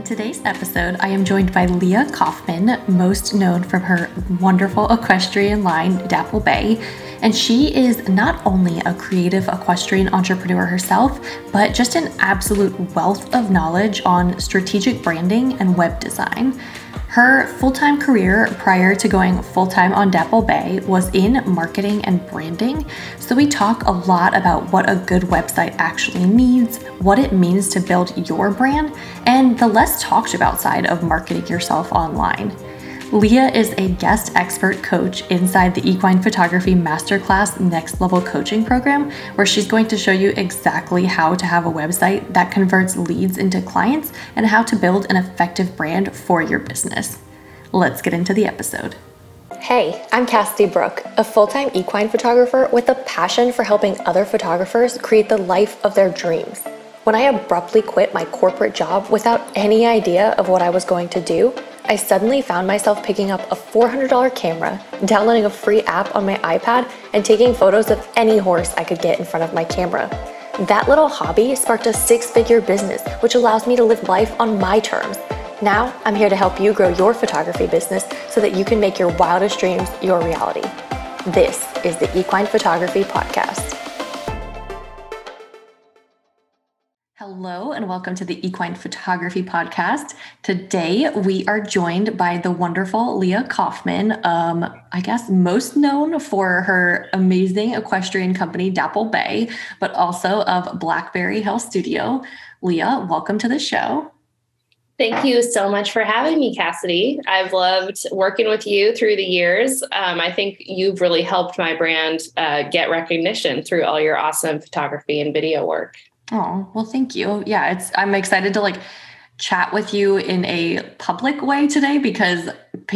In today's episode, I am joined by Leah Kauffman, most known from her wonderful equestrian line, Dapplebay. And she is not only a creative equestrian entrepreneur herself, but just an absolute wealth of knowledge on strategic branding and web design. Her full time career prior to going full time on Dapplebay was in marketing and branding. So we talk a lot about what a good website actually needs, what it means to build your brand, and the less talked about side of marketing yourself online. Leah is a guest expert coach inside the Equine Photography Masterclass Next Level Coaching Program, where she's going to show you exactly how to have a website that converts leads into clients and how to build an effective brand for your business. Let's get into the episode. Hey, I'm Cassidy Brooke, a full time equine photographer with a passion for helping other photographers create the life of their dreams. When I abruptly quit my corporate job without any idea of what I was going to do, I suddenly found myself picking up a $400 camera, downloading a free app on my iPad, and taking photos of any horse I could get in front of my camera. That little hobby sparked a six figure business, which allows me to live life on my terms. Now, I'm here to help you grow your photography business so that you can make your wildest dreams your reality. This is the Equine Photography Podcast. Hello, and welcome to the Equine Photography Podcast. Today, we are joined by the wonderful Leah Kauffman, um, I guess most known for her amazing equestrian company, Dapplebay, but also of Blackberry Hill Studio. Leah, welcome to the show. Thank you so much for having me, Cassidy. I've loved working with you through the years. Um, I think you've really helped my brand uh, get recognition through all your awesome photography and video work. Oh, well, thank you. Yeah, it's I'm excited to like chat with you in a public way today because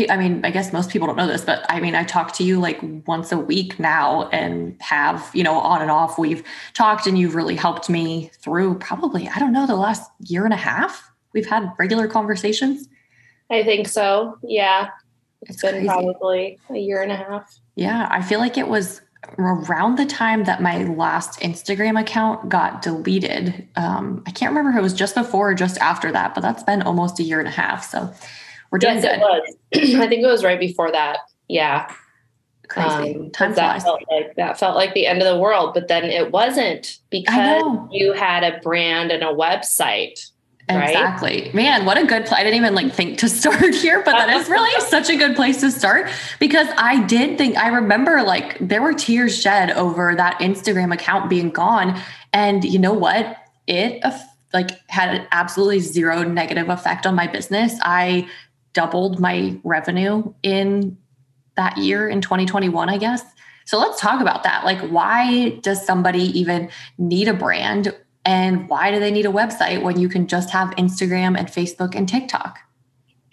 I mean, I guess most people don't know this, but I mean, I talk to you like once a week now and have, you know, on and off we've talked and you've really helped me through probably, I don't know, the last year and a half. We've had regular conversations. I think so. Yeah. it's, it's been crazy. probably a year and a half. Yeah. I feel like it was around the time that my last Instagram account got deleted. Um, I can't remember if it was just before or just after that, but that's been almost a year and a half. So we're doing yes, good. It was. I think it was right before that. Yeah. Crazy. Um, Time that flies. Felt like, that felt like the end of the world, but then it wasn't because you had a brand and a website Exactly. Right? Man, what a good place. I didn't even like think to start here, but that is really such a good place to start because I did think I remember like there were tears shed over that Instagram account being gone. And you know what? It like had absolutely zero negative effect on my business. I doubled my revenue in that year in 2021, I guess. So let's talk about that. Like, why does somebody even need a brand and why do they need a website when you can just have Instagram and Facebook and TikTok?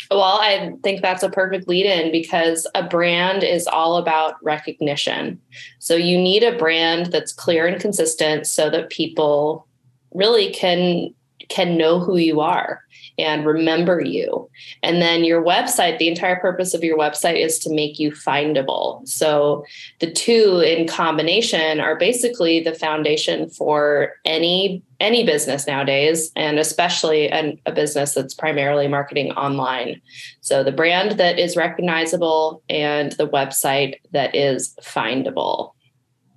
Well, I think that's a perfect lead in because a brand is all about recognition. So you need a brand that's clear and consistent so that people really can can know who you are and remember you. And then your website, the entire purpose of your website is to make you findable. So the two in combination are basically the foundation for any any business nowadays and especially an, a business that's primarily marketing online. So the brand that is recognizable and the website that is findable.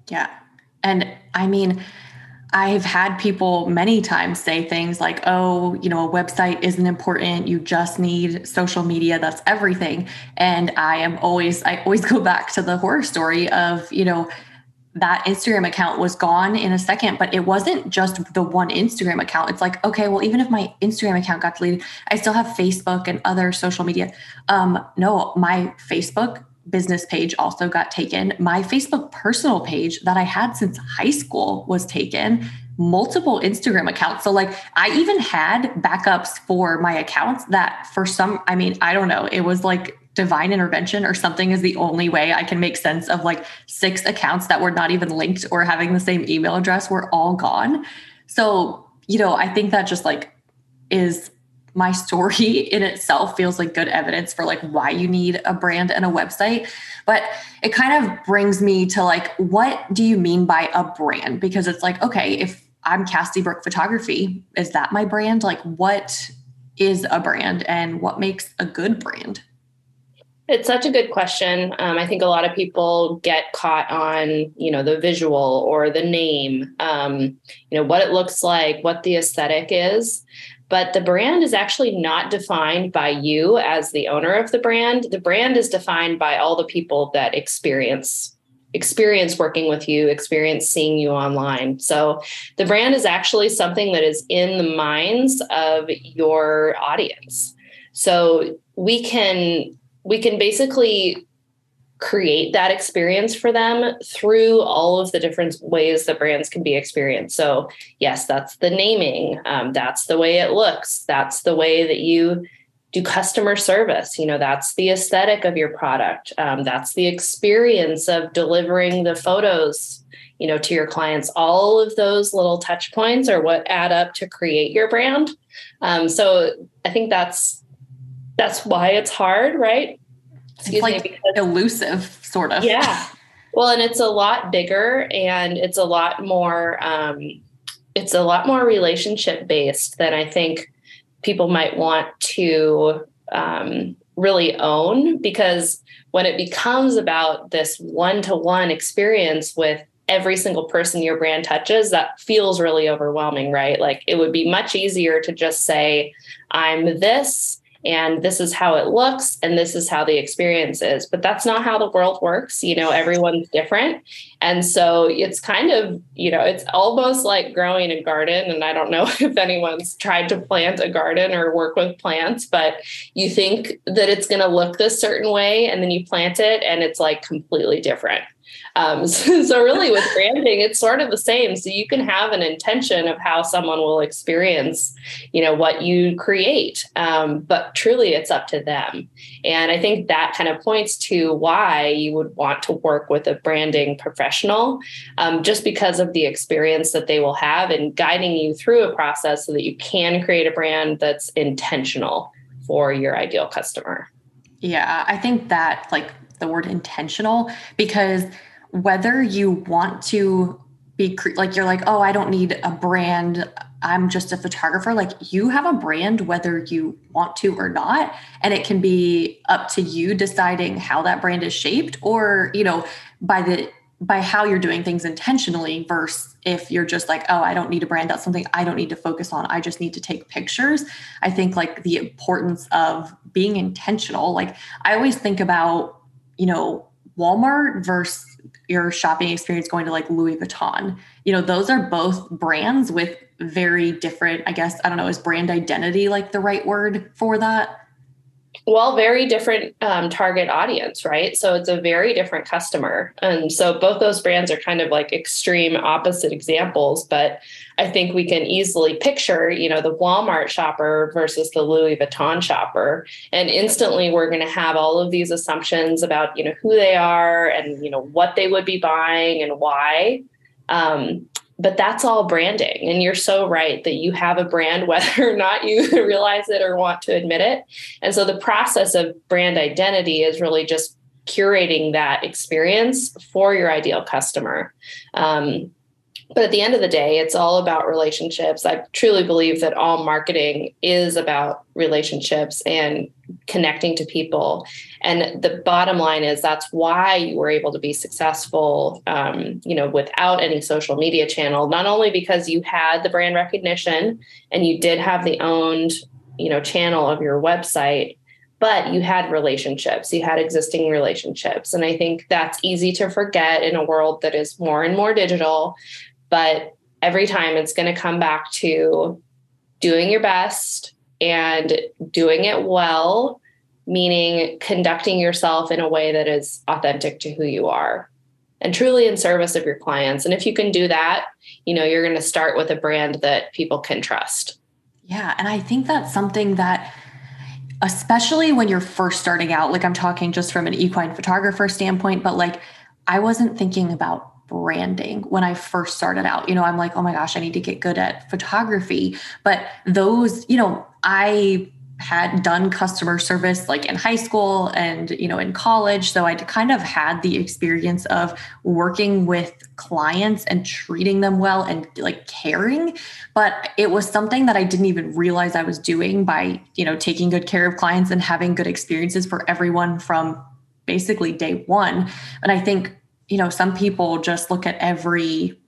Yeah. And I mean, I've had people many times say things like, oh, you know, a website isn't important. You just need social media. That's everything. And I am always, I always go back to the horror story of, you know, that Instagram account was gone in a second, but it wasn't just the one Instagram account. It's like, okay, well, even if my Instagram account got deleted, I still have Facebook and other social media. Um, no, my Facebook business page also got taken. My Facebook personal page that I had since high school was taken. Multiple Instagram accounts. So, like, I even had backups for my accounts that, for some, I mean, I don't know, it was like divine intervention or something is the only way I can make sense of like six accounts that were not even linked or having the same email address were all gone. So, you know, I think that just like is my story in itself feels like good evidence for like why you need a brand and a website but it kind of brings me to like what do you mean by a brand because it's like okay if i'm Cassidy Brooke photography is that my brand like what is a brand and what makes a good brand? It's such a good question. Um, I think a lot of people get caught on, you know, the visual or the name, um, you know, what it looks like, what the aesthetic is. But the brand is actually not defined by you as the owner of the brand. The brand is defined by all the people that experience experience working with you, experience seeing you online. So the brand is actually something that is in the minds of your audience. So we can we can basically create that experience for them through all of the different ways that brands can be experienced. So, yes, that's the naming, um, that's the way it looks, that's the way that you do customer service. You know, that's the aesthetic of your product, um, that's the experience of delivering the photos. You know, to your clients, all of those little touch points are what add up to create your brand. Um, so I think that's that's why it's hard, right? Excuse it's like me, because, elusive, sort of. Yeah. Well, and it's a lot bigger and it's a lot more um, it's a lot more relationship based than I think people might want to um, really own because when it becomes about this one-to-one experience with every single person your brand touches that feels really overwhelming right like it would be much easier to just say i'm this and this is how it looks and this is how the experience is. But that's not how the world works you know everyone's different. And so it's kind of you know it's almost like growing a garden and i don't know if anyone's tried to plant a garden or work with plants but you think that it's going to look this certain way and then you plant it and it's like completely different um, so, so, really, with branding, it's sort of the same. So you can have an intention of how someone will experience, you know, what you create, um, but truly, it's up to them. And I think that kind of points to why you would want to work with a branding professional, um, just because of the experience that they will have in guiding you through a process so that you can create a brand that's intentional for your ideal customer. Yeah, I think that like the word intentional because whether you want to be like you're like oh i don't need a brand. I'm just a photographer. Like you have a brand whether you want to or not and it can be up to you deciding how that brand is shaped or you know by the by how you're doing things intentionally versus if you're just like oh i don't need a brand. That's something i don't need to focus on. I just need to take pictures. I think like the importance of being intentional like i always think about you know Walmart versus your shopping experience going to like Louis Vuitton. You know, those are both brands with very different, I guess, I don't know, is brand identity like the right word for that? Well very different um, target audience right? So it's a very different customer. And so both those brands are kind of like extreme opposite examples but i think we can easily picture you know the walmart shopper versus the louis vuitton shopper. And instantly we're going to have all of these assumptions about you know who they are and you know what they would be buying and why. Um, but that's all branding. And you're so right that you have a brand, whether or not you realize it or want to admit it. And so the process of brand identity is really just curating that experience for your ideal customer. Um, but at the end of the day, it's all about relationships. I truly believe that all marketing is about relationships and connecting to people. And the bottom line is that's why you were able to be successful, um, you know, without any social media channel. Not only because you had the brand recognition and you did have the owned, you know, channel of your website, but you had relationships, you had existing relationships. And I think that's easy to forget in a world that is more and more digital. But every time it's going to come back to doing your best and doing it well, meaning conducting yourself in a way that is authentic to who you are and truly in service of your clients. And if you can do that, you know, you're going to start with a brand that people can trust. Yeah. And I think that's something that, especially when you're first starting out, like I'm talking just from an equine photographer standpoint, but like I wasn't thinking about branding when I first started out. You know, I'm like, oh my gosh, I need to get good at photography. But those, you know, I had done customer service like in high school and you know in college so i kind of had the experience of working with clients and treating them well and like caring but it was something that i didn't even realize i was doing by you know taking good care of clients and having good experiences for everyone from basically day one and i think you know some people just look at every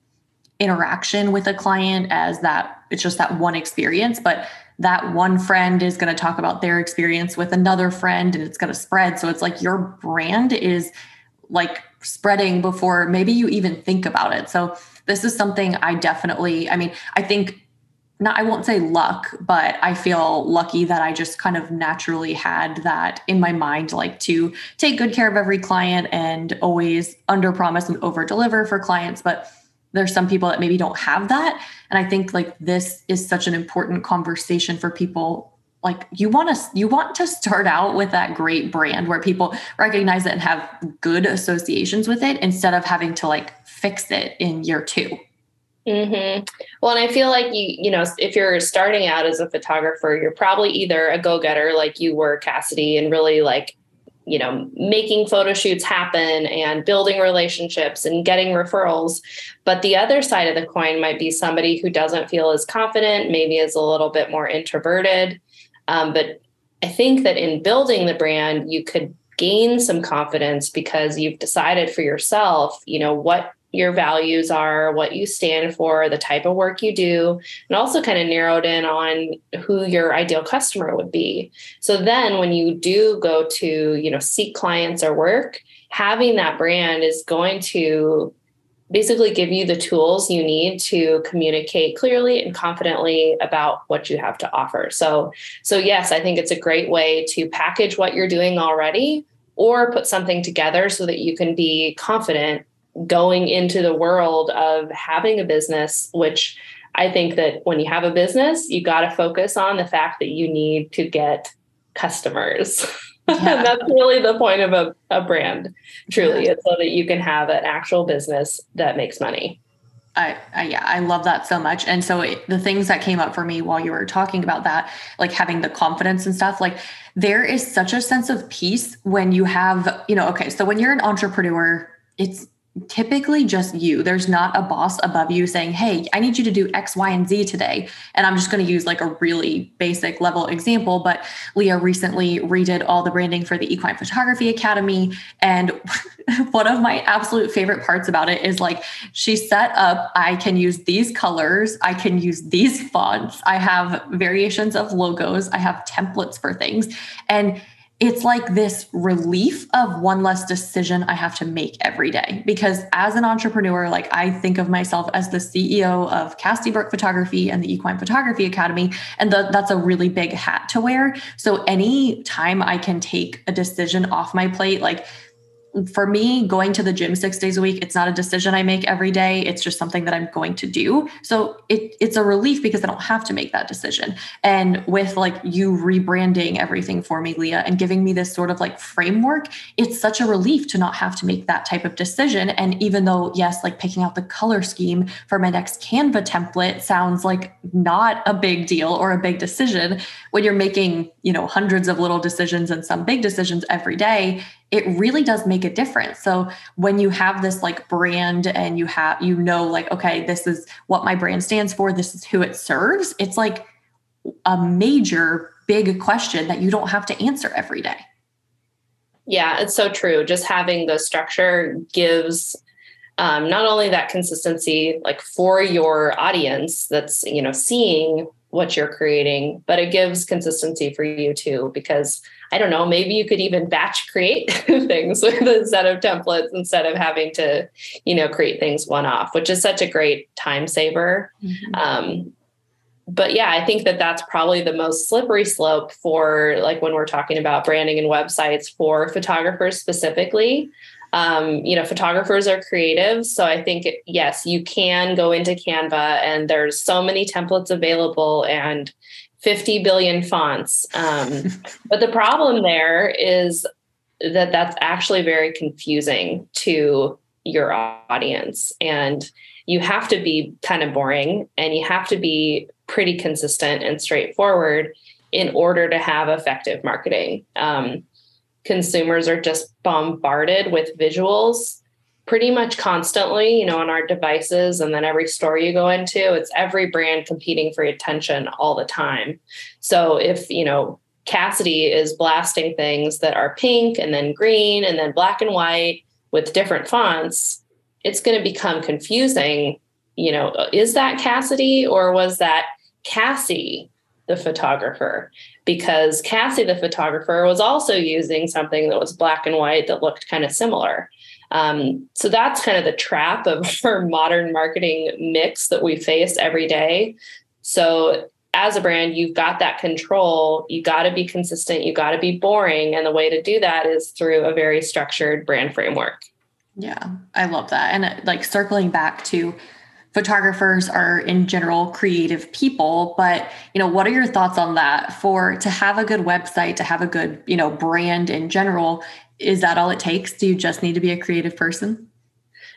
interaction with a client as that it's just that one experience but that one friend is going to talk about their experience with another friend and it's going to spread. So it's like your brand is like spreading before maybe you even think about it. So this is something i definitely i mean i think not I won't say luck, but I feel lucky that I just kind of naturally had that in my mind, like to take good care of every client and always under promise and over deliver for clients. But there's some people that maybe don't have that. And i think like this is such an important conversation for people. Like you want to you want to start out with that great brand where people recognize it and have good associations with it instead of having to like fix it in year 2 mm-hmm. Well, and I feel like you, you know, if you're starting out as a photographer, you're probably either a go-getter like you were, Cassidy, and really like you know making photo shoots happen and building relationships and getting referrals but the other side of the coin might be somebody who doesn't feel as confident maybe is a little bit more introverted um, but i think that in building the brand you could gain some confidence because you've decided for yourself you know what your values are, what you stand for, the type of work you do, and also kind of narrowed in on who your ideal customer would be. So then when you do go to, you know, seek clients or work, having that brand is going to basically give you the tools you need to communicate clearly and confidently about what you have to offer. So so yes, I think it's a great way to package what you're doing already or put something together so that you can be confident going into the world of having a business, which I think that when you have a business, you got to focus on the fact that you need to get customers. Yeah. that's really the point of a, a brand, truly, yeah. so that you can have an actual business that makes money. I, I, yeah, I love that so much. And so it, the things that came up for me while you were talking about that, like having the confidence and stuff, like there is such a sense of peace when you have, you know, okay, so when you're an entrepreneur, it's typically just you. There's not a boss above you saying, Hey, I need you to do X, Y, and Z today. And I'm just going to use like a really basic level example. But Leah recently redid all the branding for the Equine Photography Academy. And one of my absolute favorite parts about it is like she set up, I can use these colors, I can use these fonts, I have variations of logos, I have templates for things. And it's like this relief of one less decision I have to make every day. Because as an entrepreneur, like I think of myself as the CEO of Cassidy Brooke Photography and the Equine Photography Academy. And the, that's a really big hat to wear. So any time I can take a decision off my plate, like for me, going to the gym six days a week, it's not a decision I make every day. It's just something that I'm going to do. So it, it's a relief because I don't have to make that decision. And with like you rebranding everything for me, Leah, and giving me this sort of like framework, it's such a relief to not have to make that type of decision. And even though, yes, like picking out the color scheme for my next Canva template sounds like not a big deal or a big decision, when you're making, you know, hundreds of little decisions and some big decisions every day, it really does make a difference. So when you have this like brand and you have, you know, like, okay, this is what my brand stands for, this is who it serves, it's like a major big question that you don't have to answer every day. Yeah, it's so true. Just having the structure gives um, not only that consistency, like for your audience that's you know seeing what you're creating, but it gives consistency for you too. Because I don't know, maybe you could even batch create things with a set of templates instead of having to, you know, create things one off, which is such a great time saver. Mm-hmm. Um, but yeah, I think that that's probably the most slippery slope for like when we're talking about branding and websites for photographers specifically. Um, you know, photographers are creative. So I think, yes, you can go into Canva and there's so many templates available and 50 billion fonts. Um, but the problem there is that that's actually very confusing to your audience. And you have to be kind of boring and you have to be pretty consistent and straightforward in order to have effective marketing. Um, consumers are just bombarded with visuals pretty much constantly, you know, on our devices and then every store you go into, it's every brand competing for attention all the time. So if, you know, Cassidy is blasting things that are pink and then green and then black and white with different fonts, it's going to become confusing. You know, is that Cassidy or was that Cassie, the photographer? Because Cassie, the photographer, was also using something that was black and white that looked kind of similar. Um, so that's kind of the trap of our modern marketing mix that we face every day. So as a brand, you've got that control. You got to be consistent. You got to be boring. And the way to do that is through a very structured brand framework. Yeah, I love that. And uh, like circling back to photographers are in general creative people, but you know, what are your thoughts on that for to have a good website, to have a good, you know, brand in general, is that all it takes? Do you just need to be a creative person?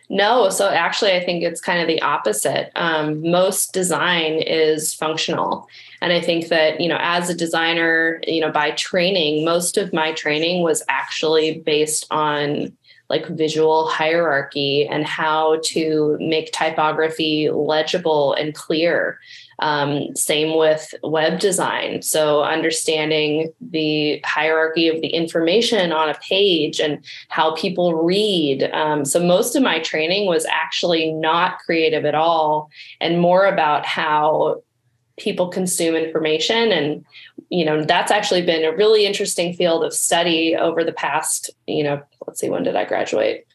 No, so actually, I think it's kind of the opposite. Um, most design is functional. And I think that, you know, as a designer, you know, by training, most of my training was actually based on like visual hierarchy and how to make typography legible and clear. Um, same with web design. So, understanding the hierarchy of the information on a page and how people read. Um, so, most of my training was actually not creative at all and more about how people consume information. And you know that's actually been a really interesting field of study over the past you know let's see when did i graduate?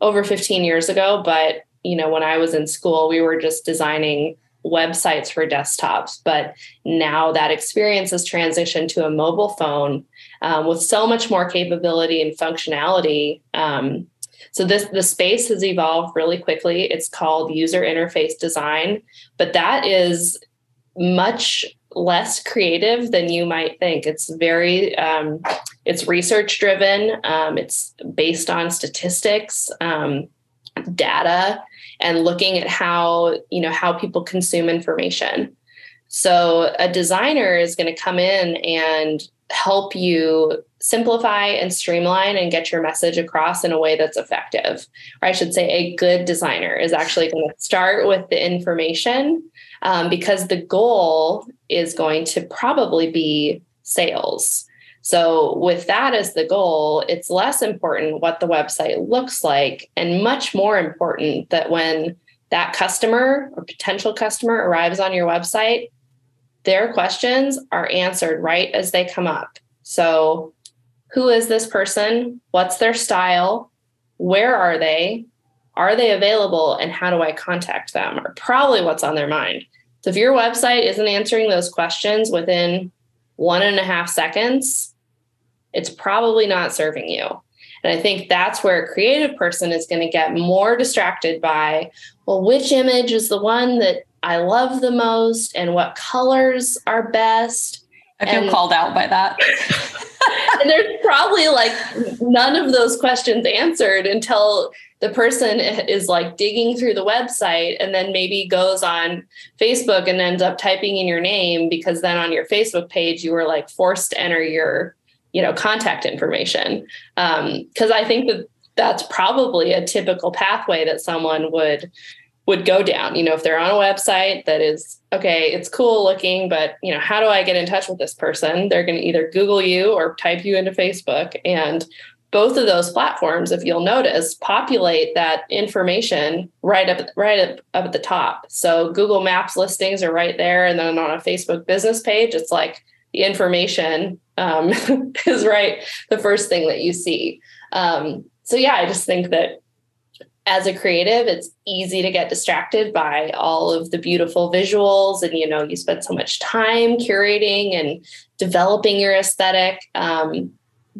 Over 15 years ago. But you know when i was in school we were just designing websites for desktops, but now that experience has transitioned to a mobile phone um, with so much more capability and functionality. Um, so this the space has evolved really quickly. It's called user interface design, but that is much less creative than you might think. It's very um, it's research driven. Um, it's based on statistics, um, data and looking at how you know how people consume information so a designer is going to come in and help you simplify and streamline and get your message across in a way that's effective. Or i should say a good designer is actually going to start with the information um, because the goal is going to probably be sales. So, with that as the goal, it's less important what the website looks like, and much more important that when that customer or potential customer arrives on your website, their questions are answered right as they come up. So, who is this person? What's their style? Where are they? Are they available? And how do I contact them? Are probably what's on their mind. So, if your website isn't answering those questions within one and a half seconds, it's probably not serving you. And I think that's where a creative person is going to get more distracted by, well, which image is the one that I love the most and what colors are best. I feel and, called out by that. and there's probably like none of those questions answered until the person is like digging through the website and then maybe goes on Facebook and ends up typing in your name because then on your Facebook page you were like forced to enter your you know contact information because um, i think that that's probably a typical pathway that someone would would go down you know if they're on a website that is okay it's cool looking but you know how do i get in touch with this person? They're going to either google you or type you into facebook. And both of those platforms if you'll notice populate that information right up right up, up at the top. So google maps listings are right there. And then on a facebook business page it's like the information um, is right the first thing that you see. Um, so yeah, I just think that as a creative, it's easy to get distracted by all of the beautiful visuals, and you know, you spend so much time curating and developing your aesthetic. Um,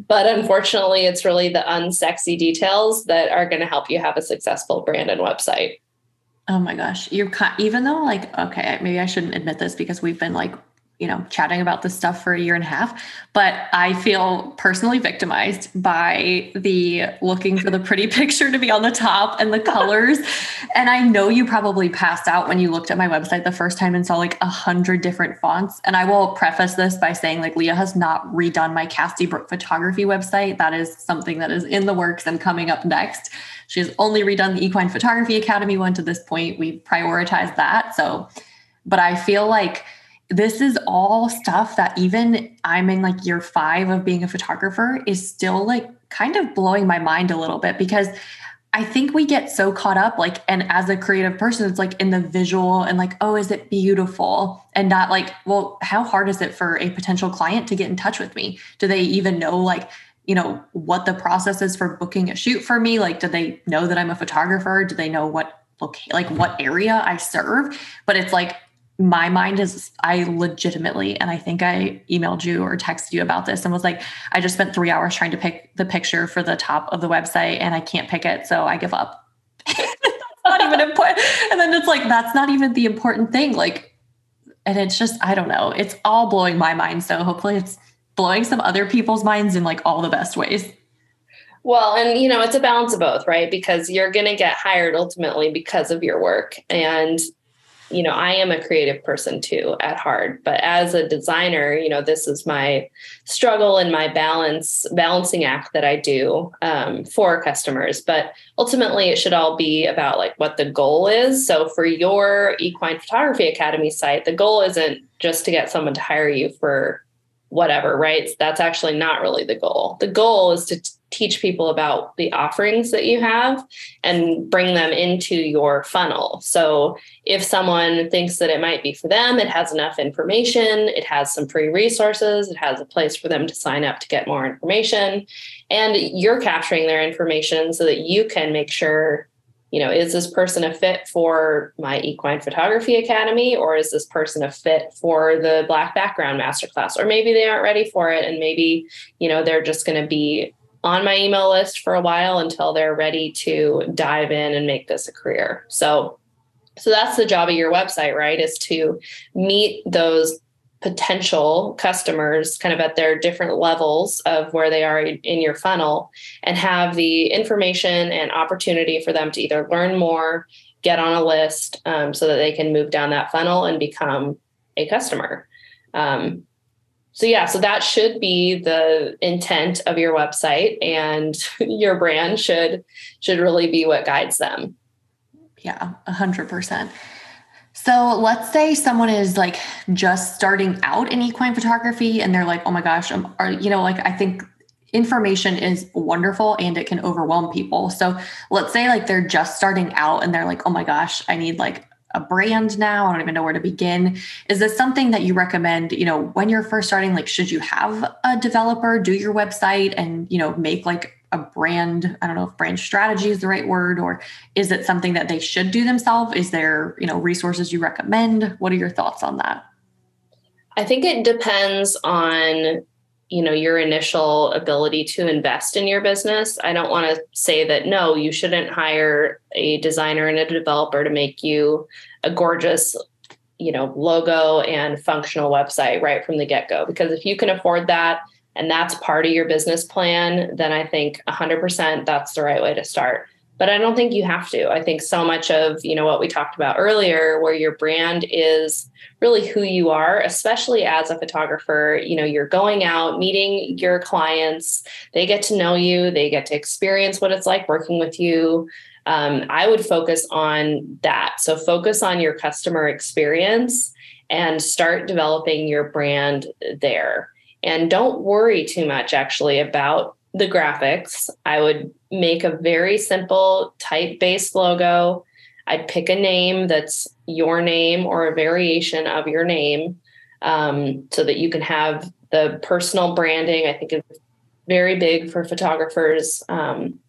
but unfortunately, it's really the unsexy details that are going to help you have a successful brand and website. Oh my gosh, you're even though like okay, maybe I shouldn't admit this because we've been like you know, chatting about this stuff for a year and a half, but I feel personally victimized by the looking for the pretty picture to be on the top and the colors. and I know you probably passed out when you looked at my website the first time and saw like a hundred different fonts. And I will preface this by saying like Leah has not redone my Cassidy Brooke photography website. That is something that is in the works and coming up next. She has only redone the Equine Photography Academy one to this point. We prioritized that. So, but I feel like this is all stuff that even I'm in like year five of being a photographer is still like kind of blowing my mind a little bit because I think we get so caught up, like, and as a creative person, it's like in the visual and like, oh, is it beautiful? And not like, well, how hard is it for a potential client to get in touch with me? Do they even know, like, you know, what the process is for booking a shoot for me? Like, do they know that I'm a photographer? Do they know what, like, what area I serve? But it's like, my mind is I legitimately, and I think I emailed you or texted you about this and was like, I just spent three hours trying to pick the picture for the top of the website and I can't pick it. So I give up. not even important. And then it's like, that's not even the important thing. Like, and it's just, I don't know. It's all blowing my mind. So hopefully it's blowing some other people's minds in like all the best ways. Well, and you know, it's a balance of both, right? Because you're going to get hired ultimately because of your work. And you know, I am a creative person too at heart, but as a designer, you know, this is my struggle and my balance balancing act that I do um, for customers. But ultimately, it should all be about like what the goal is. So for your Equine Photography Academy site, the goal isn't just to get someone to hire you for whatever, right? That's actually not really the goal. The goal is to teach people about the offerings that you have and bring them into your funnel. So if someone thinks that it might be for them, it has enough information, it has some free resources, it has a place for them to sign up to get more information, and you're capturing their information so that you can make sure you know, is this person a fit for my equine photography academy or is this person a fit for the black background masterclass? Or maybe they aren't ready for it and maybe, you know, they're just going to be on my email list for a while until they're ready to dive in and make this a career. So so that's the job of your website, right? Is to meet those potential customers kind of at their different levels of where they are in your funnel and have the information and opportunity for them to either learn more get on a list um, so that they can move down that funnel and become a customer um, so yeah so that should be the intent of your website and your brand should should really be what guides them yeah a hundred percent so let's say someone is like just starting out in equine photography and they're like, oh my gosh, I'm, are, you know, like I think information is wonderful and it can overwhelm people. So let's say like they're just starting out and they're like, oh my gosh, I need like a brand now. I don't even know where to begin. Is this something that you recommend, you know, when you're first starting, like should you have a developer do your website and, you know, make like a brand i don't know if brand strategy is the right word or is it something that they should do themselves is there you know resources you recommend what are your thoughts on that i think it depends on you know your initial ability to invest in your business i don't want to say that no you shouldn't hire a designer and a developer to make you a gorgeous you know logo and functional website right from the get-go because if you can afford that and that's part of your business plan, then I think 100% that's the right way to start. But I don't think you have to. I think so much of, you know, what we talked about earlier where your brand is really who you are, especially as a photographer, you know, you're going out, meeting your clients, they get to know you, they get to experience what it's like working with you. Um, I would focus on that. So focus on your customer experience and start developing your brand there. And don't worry too much actually about the graphics. I would make a very simple type based logo. I'd pick a name that's your name or a variation of your name um, so that you can have the personal branding. I think it's very big for photographers. Um,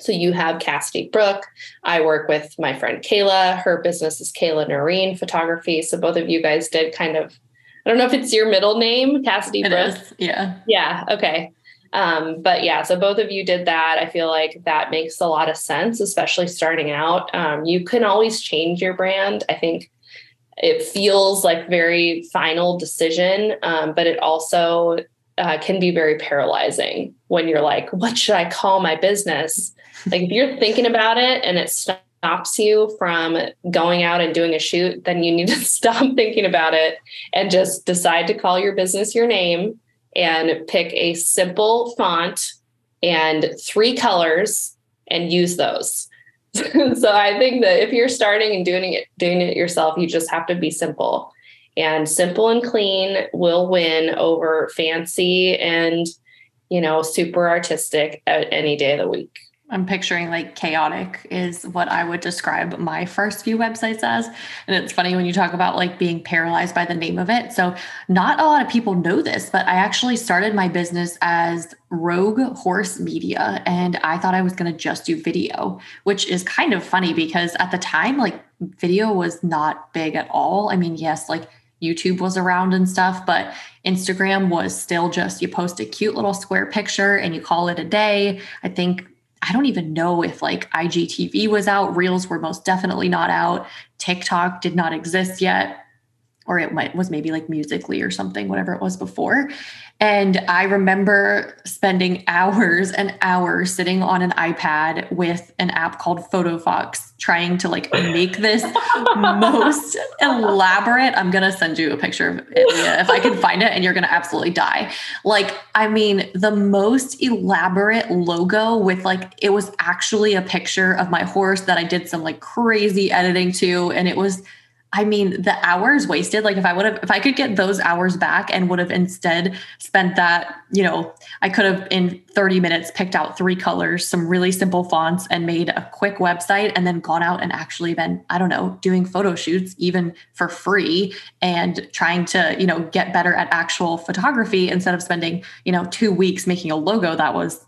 so you have Cassidy Brooke. I work with my friend Kayla. Her business is Kayla Noreen Photography. So both of you guys did kind of I don't know if it's your middle name, Cassidy Brooks. Yeah. Yeah. Okay. Um, but yeah, so both of you did that. I feel like that makes a lot of sense, especially starting out. Um, you can always change your brand. I think it feels like very final decision, um, but it also uh, can be very paralyzing when you're like, what should I call my business? like if you're thinking about it and it stops you from going out and doing a shoot, then you need to stop thinking about it and just decide to call your business your name and pick a simple font and three colors and use those. so I think that if you're starting and doing it doing it yourself, you just have to be simple. And simple and clean will win over fancy and you know super artistic at any day of the week. I'm picturing like chaotic is what I would describe my first few websites as. And it's funny when you talk about like being paralyzed by the name of it. So, not a lot of people know this, but I actually started my business as Rogue Horse Media. And I thought I was going to just do video, which is kind of funny because at the time, like video was not big at all. I mean, yes, like YouTube was around and stuff, but Instagram was still just you post a cute little square picture and you call it a day. I think I don't even know if like IGTV was out. Reels were most definitely not out. TikTok did not exist yet or it was maybe like Musical.ly or something whatever it was before and i remember spending hours and hours sitting on an ipad with an app called photofox trying to like make this most elaborate. I'm gonna send you a picture of it if i can find it and you're gonna absolutely die. Like i mean the most elaborate logo with like it was actually a picture of my horse that i did some like crazy editing to and it was I mean, the hours wasted, like if I would have, if I could get those hours back and would have instead spent that, you know, I could have in 30 minutes picked out three colors, some really simple fonts, and made a quick website and then gone out and actually been, I don't know, doing photo shoots even for free and trying to, you know, get better at actual photography instead of spending, you know, two weeks making a logo that was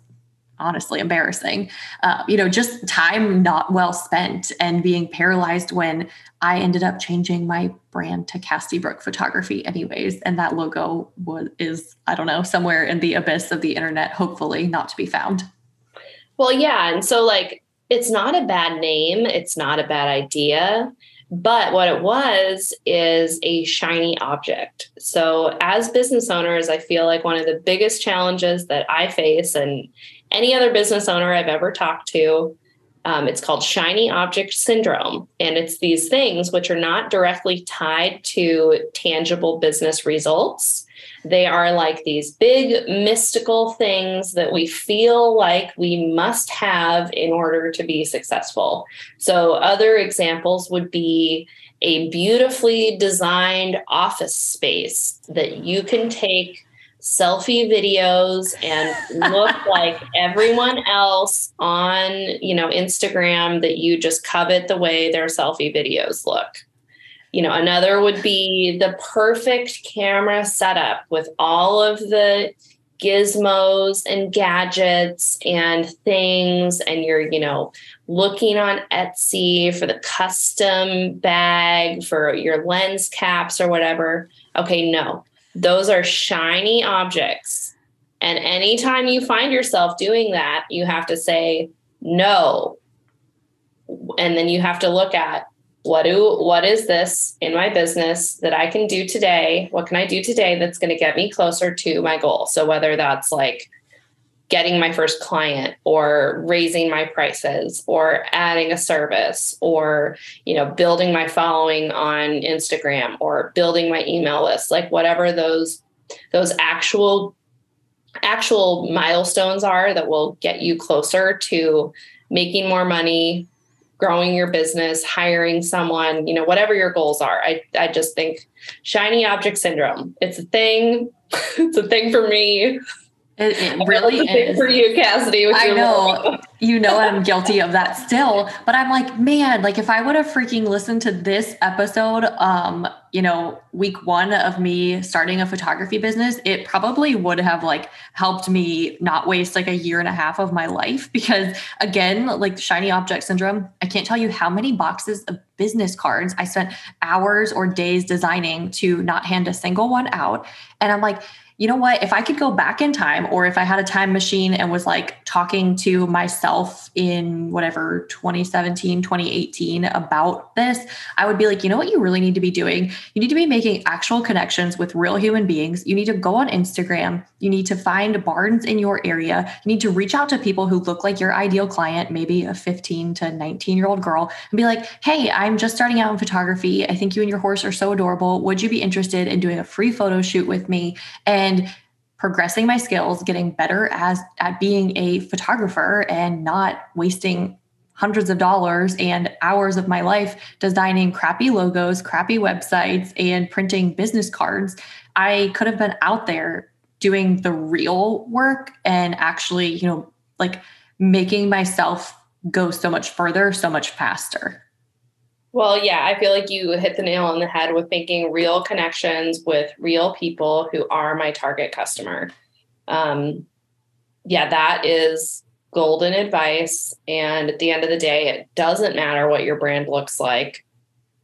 honestly embarrassing. Uh, you know, just time not well spent and being paralyzed when I ended up changing my brand to Cassidy Brooke Photography, anyways. And that logo was is I don't know somewhere in the abyss of the internet, hopefully not to be found. Well, yeah, and so like it's not a bad name, it's not a bad idea. But what it was is a shiny object. So, as business owners, I feel like one of the biggest challenges that I face and any other business owner I've ever talked to. Um, it's called shiny object syndrome. And it's these things which are not directly tied to tangible business results. They are like these big mystical things that we feel like we must have in order to be successful. So, other examples would be a beautifully designed office space that you can take selfie videos and look like everyone else on you know instagram that you just covet the way their selfie videos look. You know another would be the perfect camera setup with all of the gizmos and gadgets and things and you're you know looking on etsy for the custom bag for your lens caps or whatever. Okay no those are shiny objects. And anytime you find yourself doing that, you have to say no. And then you have to look at what do what is this in my business that I can do today? What can I do today that's going to get me closer to my goal? So whether that's like getting my first client or raising my prices or adding a service or you know building my following on Instagram or building my email list like whatever those those actual actual milestones are that will get you closer to making more money growing your business hiring someone you know whatever your goals are. I i just think shiny object syndrome. It's a thing. It's a thing for me it, it really is. for you, Cassidy. I know. you know I'm guilty of that still, but I'm like, man, like if I would have freaking listened to this episode, um, you know, week one of me starting a photography business, it probably would have like helped me not waste like a year and a half of my life. Because again, like shiny object syndrome, I can't tell you how many boxes of business cards I spent hours or days designing to not hand a single one out, and I'm like you know what? If I could go back in time, or if I had a time machine and was like talking to myself in whatever 2017, 2018 about this, I would be like, you know what you really need to be doing? You need to be making actual connections with real human beings. You need to go on Instagram. You need to find barns in your area. You need to reach out to people who look like your ideal client, maybe a 15 to 19 year old girl, and be like, hey, I'm just starting out in photography. I think you and your horse are so adorable. Would you be interested in doing a free photo shoot with me? And progressing my skills, getting better as at being a photographer and not wasting hundreds of dollars and hours of my life designing crappy logos, crappy websites, and printing business cards. I could have been out there doing the real work and actually, you know, like making myself go so much further, so much faster. Well, yeah, I feel like you hit the nail on the head with making real connections with real people who are my target customer. Um, yeah, that is golden advice. And at the end of the day, it doesn't matter what your brand looks like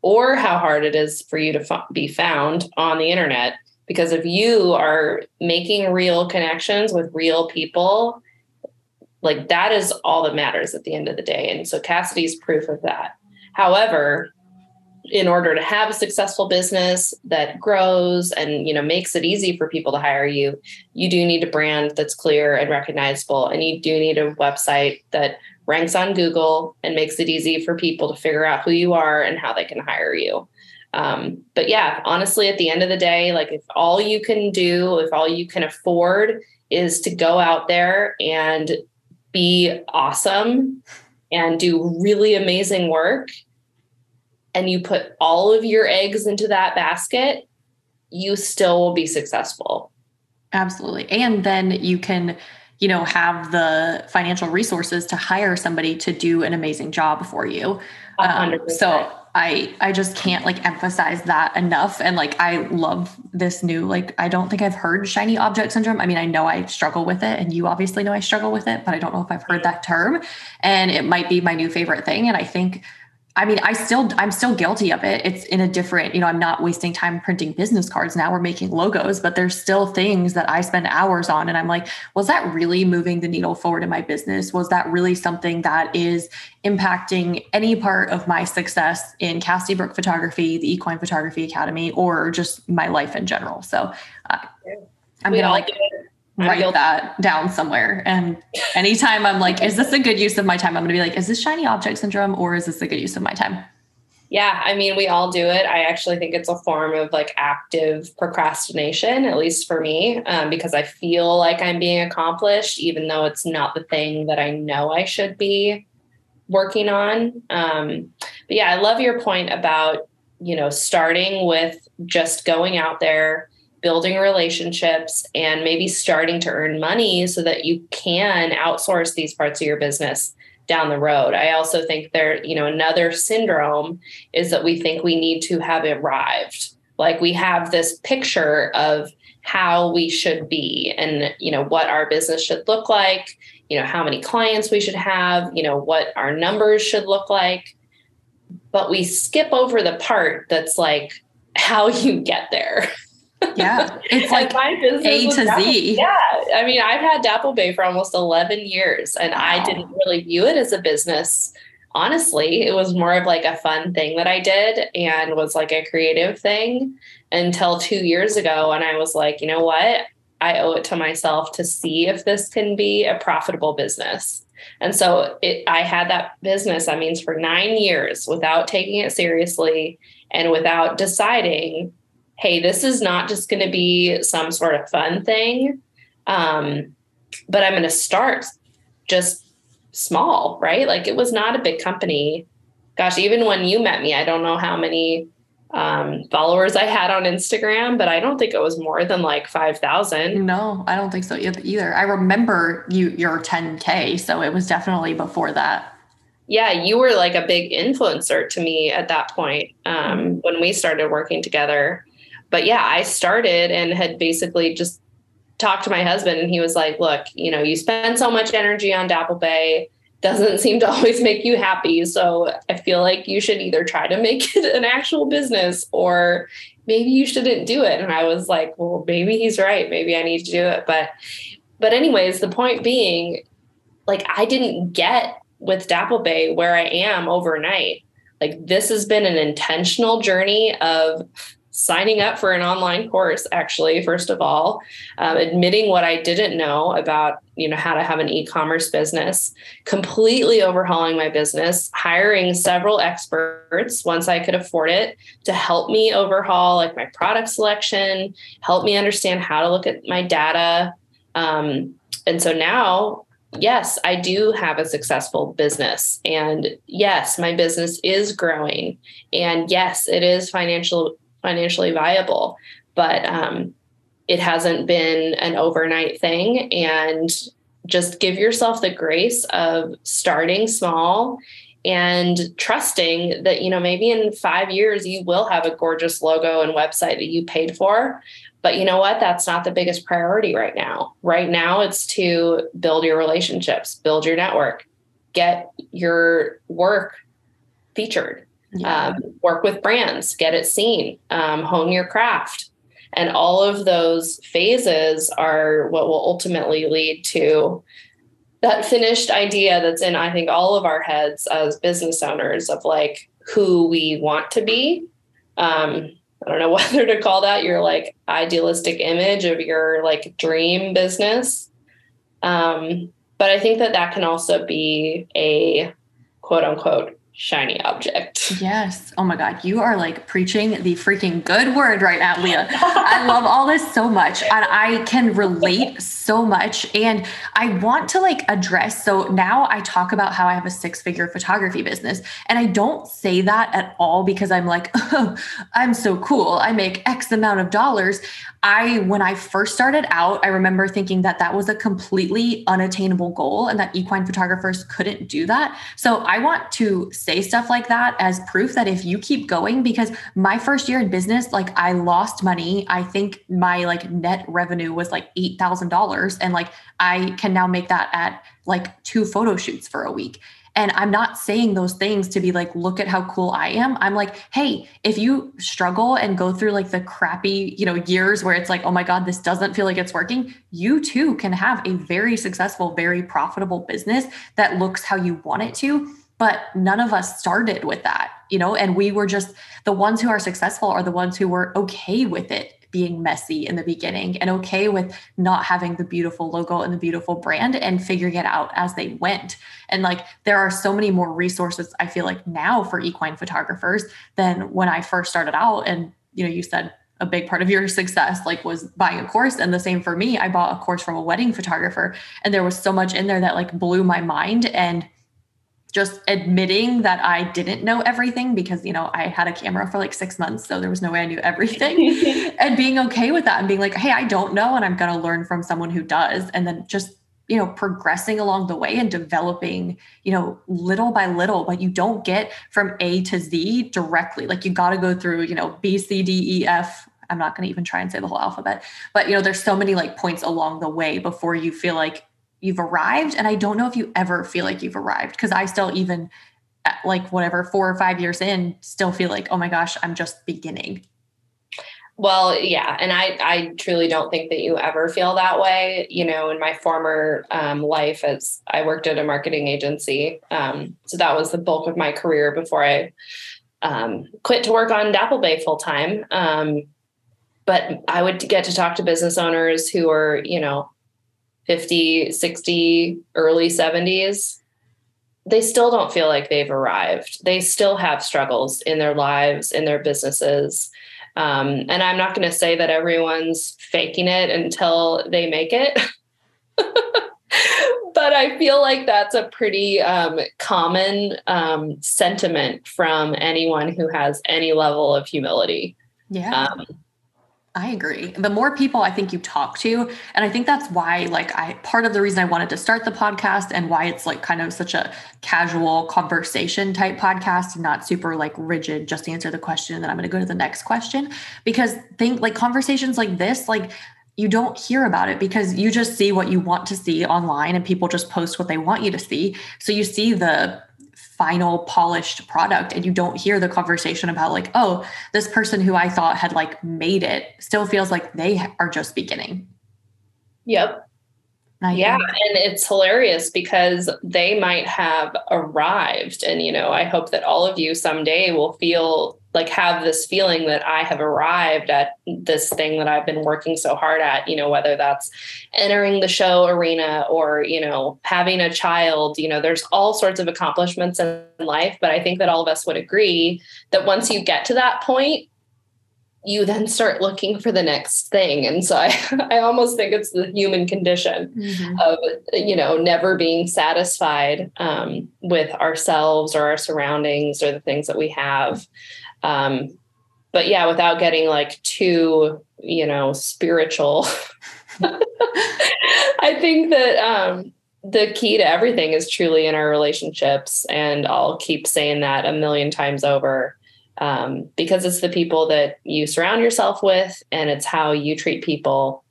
or how hard it is for you to f- be found on the internet. Because if you are making real connections with real people, like that is all that matters at the end of the day. And so Cassidy's proof of that. However, in order to have a successful business that grows and you know makes it easy for people to hire you you do need a brand that's clear and recognizable and you do need a website that ranks on google and makes it easy for people to figure out who you are and how they can hire you. Um, but yeah honestly at the end of the day like if all you can do if all you can afford is to go out there and be awesome and do really amazing work and you put all of your eggs into that basket, you still will be successful. Absolutely. And then you can, you know, have the financial resources to hire somebody to do an amazing job for you. Um, so I I just can't like emphasize that enough. And like I love this new like I don't think I've heard shiny object syndrome. I mean, I know I struggle with it, and you obviously know I struggle with it, but I don't know if I've heard that term. And it might be my new favorite thing. And I think I mean, I still, I'm still guilty of it. It's in a different, you know, I'm not wasting time printing business cards now. We're making logos, but there's still things that I spend hours on. And I'm like, was that really moving the needle forward in my business? Was that really something that is impacting any part of my success in Cassidy Brooke Photography, the Equine Photography Academy, or just my life in general? So uh, I'm going to like, write that down somewhere. And anytime I'm like, is this a good use of my time? I'm going to be like, is this shiny object syndrome or is this a good use of my time? Yeah, I mean, we all do it. I actually think it's a form of like active procrastination, at least for me, um, because I feel like I'm being accomplished, even though it's not the thing that I know I should be working on. Um, but yeah, I love your point about, you know, starting with just going out there, building relationships and maybe starting to earn money so that you can outsource these parts of your business down the road. I also think there, you know, another syndrome is that we think we need to have arrived. Like we have this picture of how we should be and, you know, what our business should look like, you know, how many clients we should have, you know, what our numbers should look like. But we skip over the part that's like how you get there. Yeah. It's like my business A to Dapple. Z. Yeah. I mean, I've had Dapplebay for almost 11 years and wow. I didn't really view it as a business. Honestly, it was more of like a fun thing that I did and was like a creative thing until two years ago. And I was like, you know what? I owe it to myself to see if this can be a profitable business. And so it, I had that business, that means for nine years without taking it seriously and without deciding hey, this is not just going to be some sort of fun thing, um, but I'm going to start just small, right? Like it was not a big company. Gosh, even when you met me, I don't know how many um, followers I had on Instagram, but I don't think it was more than like 5,000. No, I don't think so either. I remember you, your 10K. So it was definitely before that. Yeah, you were like a big influencer to me at that point um, when we started working together but yeah, I started and had basically just talked to my husband, and he was like, "Look, you know, you spend so much energy on Dapplebay." Doesn't seem to always make you happy. So I feel like you should either try to make it an actual business or maybe you shouldn't do it. And I was like, well, maybe he's right. Maybe I need to do it. But, but anyways, the point being, like, I didn't get with Dapplebay where I am overnight. Like, this has been an intentional journey of signing up for an online course actually first of all um, admitting what i didn't know about you know how to have an e-commerce business completely overhauling my business hiring several experts once i could afford it to help me overhaul like my product selection help me understand how to look at my data um, and so now yes, I do have a successful business. And yes, my business is growing. And yes, it is financial financially viable. But um, it hasn't been an overnight thing. And just give yourself the grace of starting small and trusting that you know maybe in 5 years you will have a gorgeous logo and website that you paid for but you know what that's not the biggest priority right now right now it's to build your relationships build your network get your work featured yeah. um, work with brands, get it seen, um, hone your craft. And all of those phases are what will ultimately lead to that finished idea that's in, I think, all of our heads as business owners of like who we want to be. Um, I don't know whether to call that your like idealistic image of your like dream business. Um, but I think that that can also be a quote unquote shiny object. Yes. Oh my God. You are like preaching the freaking good word right now, Leah. I love all this so much. And I can relate so much. And I want to like address. So now I talk about how I have a six figure photography business. And I don't say that at all because I'm like, oh, I'm so cool. I make X amount of dollars. I, when I first started out, I remember thinking that that was a completely unattainable goal and that equine photographers couldn't do that. So I want to say stuff like that as proof that if you keep going, because my first year in business, like I lost money. I think my like net revenue was like $8,000. And like I can now make that at like two photo shoots for a week. And I'm not saying those things to be like, look at how cool I am. I'm like, hey, if you struggle and go through like the crappy, you know, years where it's like, oh my God, this doesn't feel like it's working, you too can have a very successful, very profitable business that looks how you want it to. But none of us started with that, you know, and we were just the ones who are successful are the ones who were okay with it being messy in the beginning and okay with not having the beautiful logo and the beautiful brand and figuring it out as they went. And like there are so many more resources I feel like now for equine photographers than when I first started out. And you know, you said a big part of your success like was buying a course and the same for me i bought a course from a wedding photographer and there was so much in there that like blew my mind and just admitting that I didn't know everything because, you know, I had a camera for like six months. So there was no way I knew everything and being okay with that and being like, hey, I don't know. And I'm going to learn from someone who does. And then just, you know, progressing along the way and developing, you know, little by little, but you don't get from A to Z directly. Like you got to go through, you know, B, C, D, E, F. I'm not going to even try and say the whole alphabet, but, you know, there's so many like points along the way before you feel like you've arrived and i don't know if you ever feel like you've arrived because i still even like whatever four or five years in still feel like oh my gosh i'm just beginning. Well yeah and i i truly don't think that you ever feel that way you know in my former um, life as i worked at a marketing agency. Um, so that was the bulk of my career before i um, quit to work on dapplebay full time um, but i would get to talk to business owners who are you know 50, 60, early 70s, they still don't feel like they've arrived. They still have struggles in their lives, in their businesses. Um, and I'm not going to say that everyone's faking it until they make it. but I feel like that's a pretty um, common um, sentiment from anyone who has any level of humility. Yeah. Um, I agree. The more people I think you talk to, and I think that's why, like, I part of the reason I wanted to start the podcast and why it's like kind of such a casual conversation type podcast and not super like rigid, just answer the question and then I'm going to go to the next question. Because think like conversations like this, like, you don't hear about it because you just see what you want to see online and people just post what they want you to see. So you see the final polished product and you don't hear the conversation about like oh this person who i thought had like made it still feels like they are just beginning. Yep. Yeah and it's hilarious because they might have arrived and you know i hope that all of you someday will feel like have this feeling that I have arrived at this thing that I've been working so hard at, you know, whether that's entering the show arena or, you know, having a child, you know, there's all sorts of accomplishments in life. But I think that all of us would agree that once you get to that point, you then start looking for the next thing. And so I, I almost think it's the human condition mm-hmm. of, you know, never being satisfied um, with ourselves or our surroundings or the things that we have. Um, but yeah, without getting like too, you know, spiritual, I think that um, the key to everything is truly in our relationships. And I'll keep saying that a million times over um, because it's the people that you surround yourself with and it's how you treat people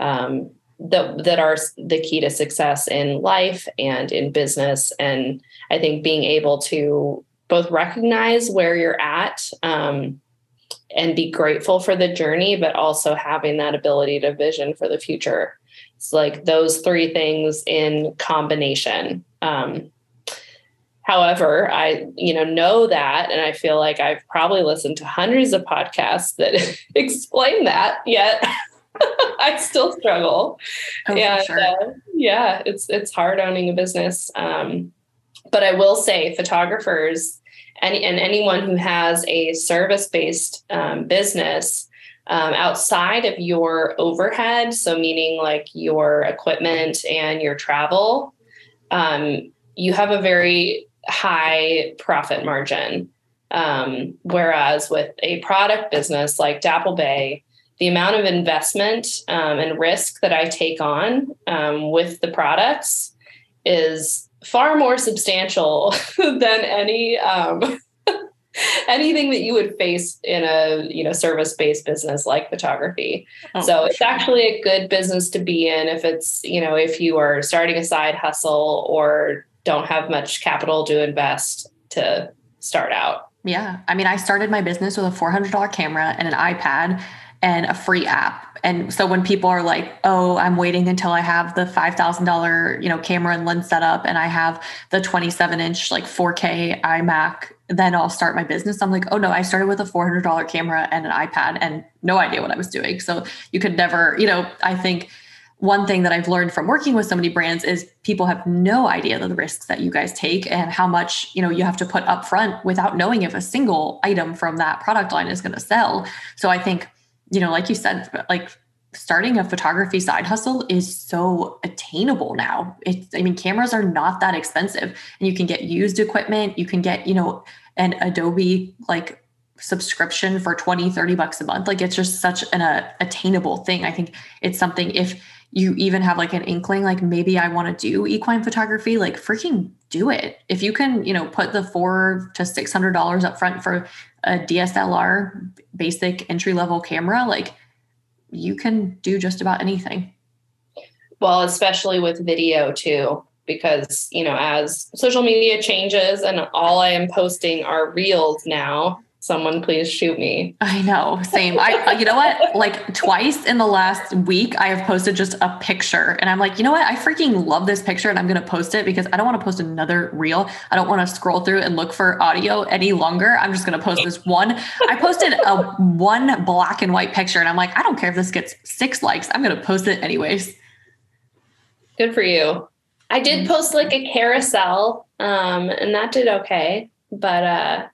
um, that, that are the key to success in life and in business. And I think being able to both recognize where you're at um, and be grateful for the journey, but also having that ability to vision for the future. It's like those three things in combination. Um, however, I you know know that, and I feel like I've probably listened to hundreds of podcasts that explain that. Yet I still struggle. Oh, and sure. uh, yeah, it's it's hard owning a business. Um, but I will say, photographers and, and anyone who has a service based um, business um, outside of your overhead, so meaning like your equipment and your travel, um, you have a very high profit margin. Um, whereas with a product business like Dapplebay, the amount of investment um, and risk that I take on um, with the products is far more substantial than any um, anything that you would face in a you know service based business like photography. Oh, so it's sure. actually a good business to be in if it's you know if you are starting a side hustle or don't have much capital to invest to start out. Yeah, I mean, I started my business with a four hundred dollar camera and an iPad and a free app and so when people are like, "Oh, I'm waiting until I have the five thousand dollar, you know, camera and lens set up, and I have the 27 inch like 4K iMac, then I'll start my business." I'm like, "Oh no, I started with a 400 dollar camera and an iPad, and no idea what I was doing." So you could never, you know, I think one thing that I've learned from working with so many brands is people have no idea the risks that you guys take and how much you know you have to put up front without knowing if a single item from that product line is going to sell. So I think you know, like you said, like starting a photography side hustle is so attainable now. It's, I mean, cameras are not that expensive and you can get used equipment. You can get, you know, an Adobe like subscription for 20, 30 bucks a month. Like it's just such an uh, attainable thing. I think it's something if you even have like an inkling, like maybe I want to do equine photography, like freaking do it. If you can, you know, put the four to six hundred dollars up front for a DSLR basic entry level camera, like you can do just about anything. Well, especially with video too, because, you know, as social media changes and all I am posting are reels now, someone please shoot me. I know, same. I you know what? Like twice in the last week I have posted just a picture and I'm like, "You know what? I freaking love this picture and I'm going to post it because I don't want to post another reel. I don't want to scroll through and look for audio any longer. I'm just going to post this one. I posted a one black and white picture and I'm like, I don't care if this gets 6 likes. I'm going to post it anyways. Good for you. I did mm-hmm. post like a carousel um and that did okay, but uh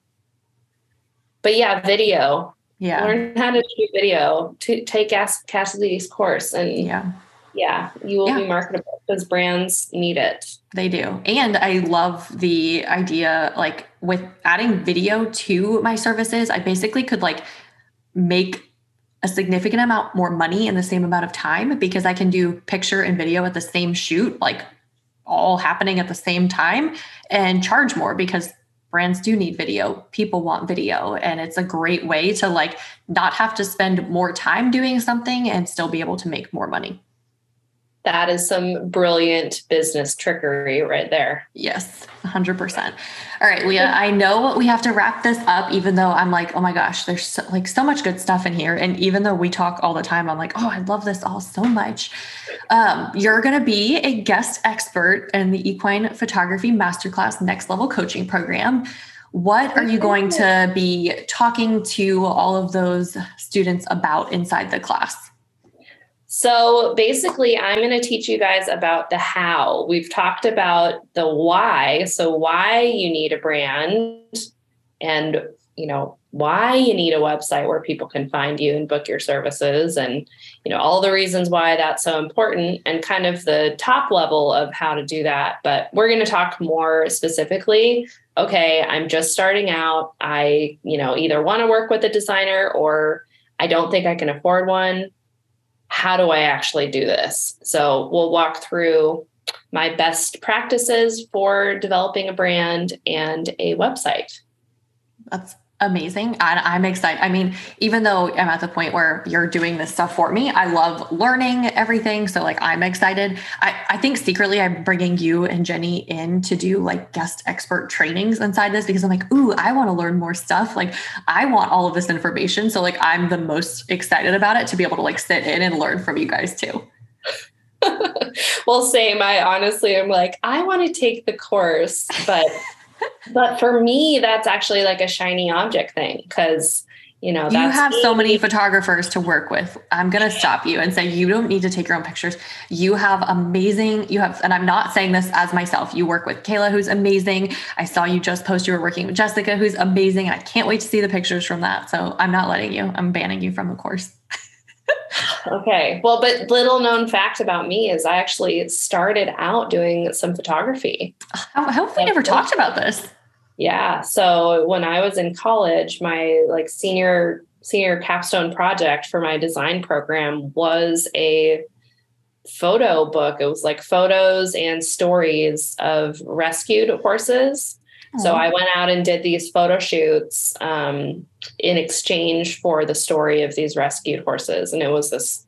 but yeah, video. Yeah. Learn how to shoot video. To take Cass- Cassidy's course, and yeah, yeah, you will yeah. be marketable because brands need it. They do, and I love the idea. Like with adding video to my services, I basically could like make a significant amount more money in the same amount of time because I can do picture and video at the same shoot, like all happening at the same time and charge more because brands do need video people want video and it's a great way to like not have to spend more time doing something and still be able to make more money That is some brilliant business trickery right there. Yes, 100%. All right, Leah, I know we have to wrap this up, even though I'm like, oh my gosh, there's so, like so much good stuff in here. And even though we talk all the time, I'm like, oh, I love this all so much. Um, you're going to be a guest expert in the Equine Photography Masterclass Next Level Coaching Program. What are you going to be talking to all of those students about inside the class? So basically, I'm going to teach you guys about the how. We've talked about the why. So, why you need a brand and, you know, why you need a website where people can find you and book your services and, you know, all the reasons why that's so important and kind of the top level of how to do that. But we're going to talk more specifically. Okay, I'm just starting out. I, you know, either want to work with a designer or I don't think I can afford one how do I actually do this? So we'll walk through my best practices for developing a brand and a website. That's amazing. And I'm excited. I mean, even though I'm at the point where you're doing this stuff for me, I love learning everything. So, like, I'm excited. I, I think secretly I'm bringing you and Jenny in to do like guest expert trainings inside this because I'm like, ooh, I want to learn more stuff. Like, I want all of this information. So, like, I'm the most excited about it to be able to like sit in and learn from you guys too. well, same. I honestly am like, I want to take the course, but but for me, that's actually like a shiny object thing because you know you have so many photographers to work with. I'm going to stop you and say you don't need to take your own pictures. You have amazing you have and i'm not saying this as myself. You work with kayla who's amazing. I saw you just post you were working with jessica who's amazing i can't wait to see the pictures from that. So i'm not letting you. I'm banning you from the course okay. Well, but little known fact about me is I actually started out doing some photography. How, how have we never talked about this? Yeah. So when I was in college, my like senior senior capstone project for my design program was a photo book. It was like photos and stories of rescued horses so I went out and did these photo shoots um, in exchange for the story of these rescued horses. And it was this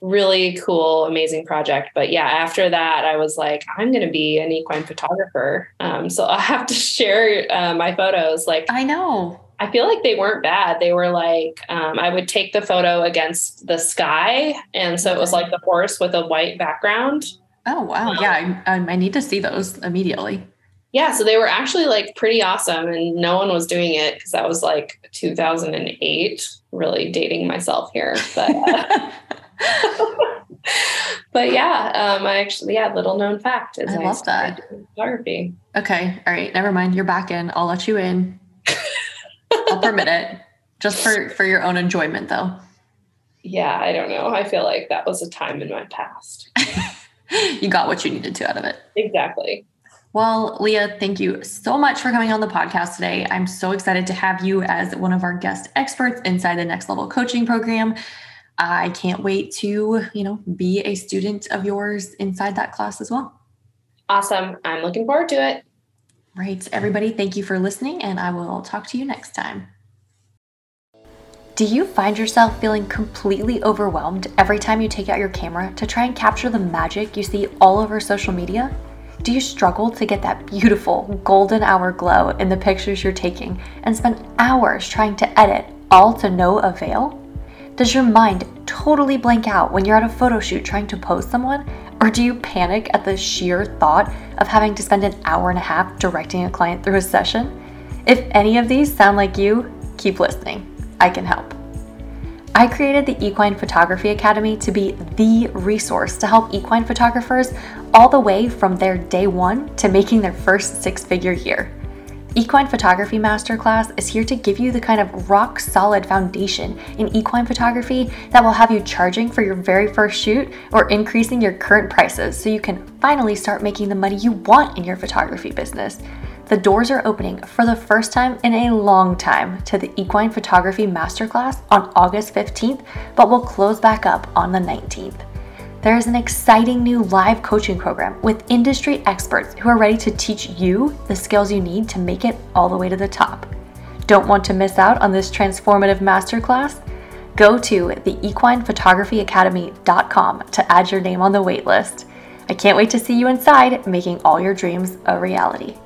really cool, amazing project. But yeah, after that, I was like, I'm going to be an equine photographer. Um, so I'll have to share uh, my photos. Like, I know. I feel like they weren't bad. They were like, um, I would take the photo against the sky. And so it was like the horse with a white background. Oh, wow. Um, yeah. I, I need to see those immediately yeah, so they were actually like pretty awesome, and no one was doing it because that was like 2008. Really dating myself here, but uh, but yeah, um, I actually yeah, little known fact is I, I love that photography. Okay, all right, never mind. You're back in. I'll let you in. I'll permit it, just for for your own enjoyment, though. Yeah, I don't know. I feel like that was a time in my past. you got what you needed to out of it. Exactly. Well, Leah, thank you so much for coming on the podcast today. I'm so excited to have you as one of our guest experts inside the Next Level Coaching Program. I can't wait to, you know, be a student of yours inside that class as well. Awesome. I'm looking forward to it. Right. Everybody, thank you for listening, and I will talk to you next time. Do you find yourself feeling completely overwhelmed every time you take out your camera to try and capture the magic you see all over social media? Do you struggle to get that beautiful golden hour glow in the pictures you're taking and spend hours trying to edit, all to no avail? Does your mind totally blank out when you're at a photo shoot trying to pose someone? Or do you panic at the sheer thought of having to spend an hour and a half directing a client through a session? If any of these sound like you, keep listening. I can help. I created the Equine Photography Academy to be the resource to help equine photographers all the way from their day one to making their first six figure year. Equine Photography Masterclass is here to give you the kind of rock solid foundation in equine photography that will have you charging for your very first shoot or increasing your current prices so you can finally start making the money you want in your photography business the doors are opening for the first time in a long time to the Equine Photography Masterclass on August 15th, but will close back up on the 19th. There is an exciting new live coaching program with industry experts who are ready to teach you the skills you need to make it all the way to the top. Don't want to miss out on this transformative masterclass? Go to theequinephotographyacademy.com to add your name on the waitlist. I can't wait to see you inside making all your dreams a reality.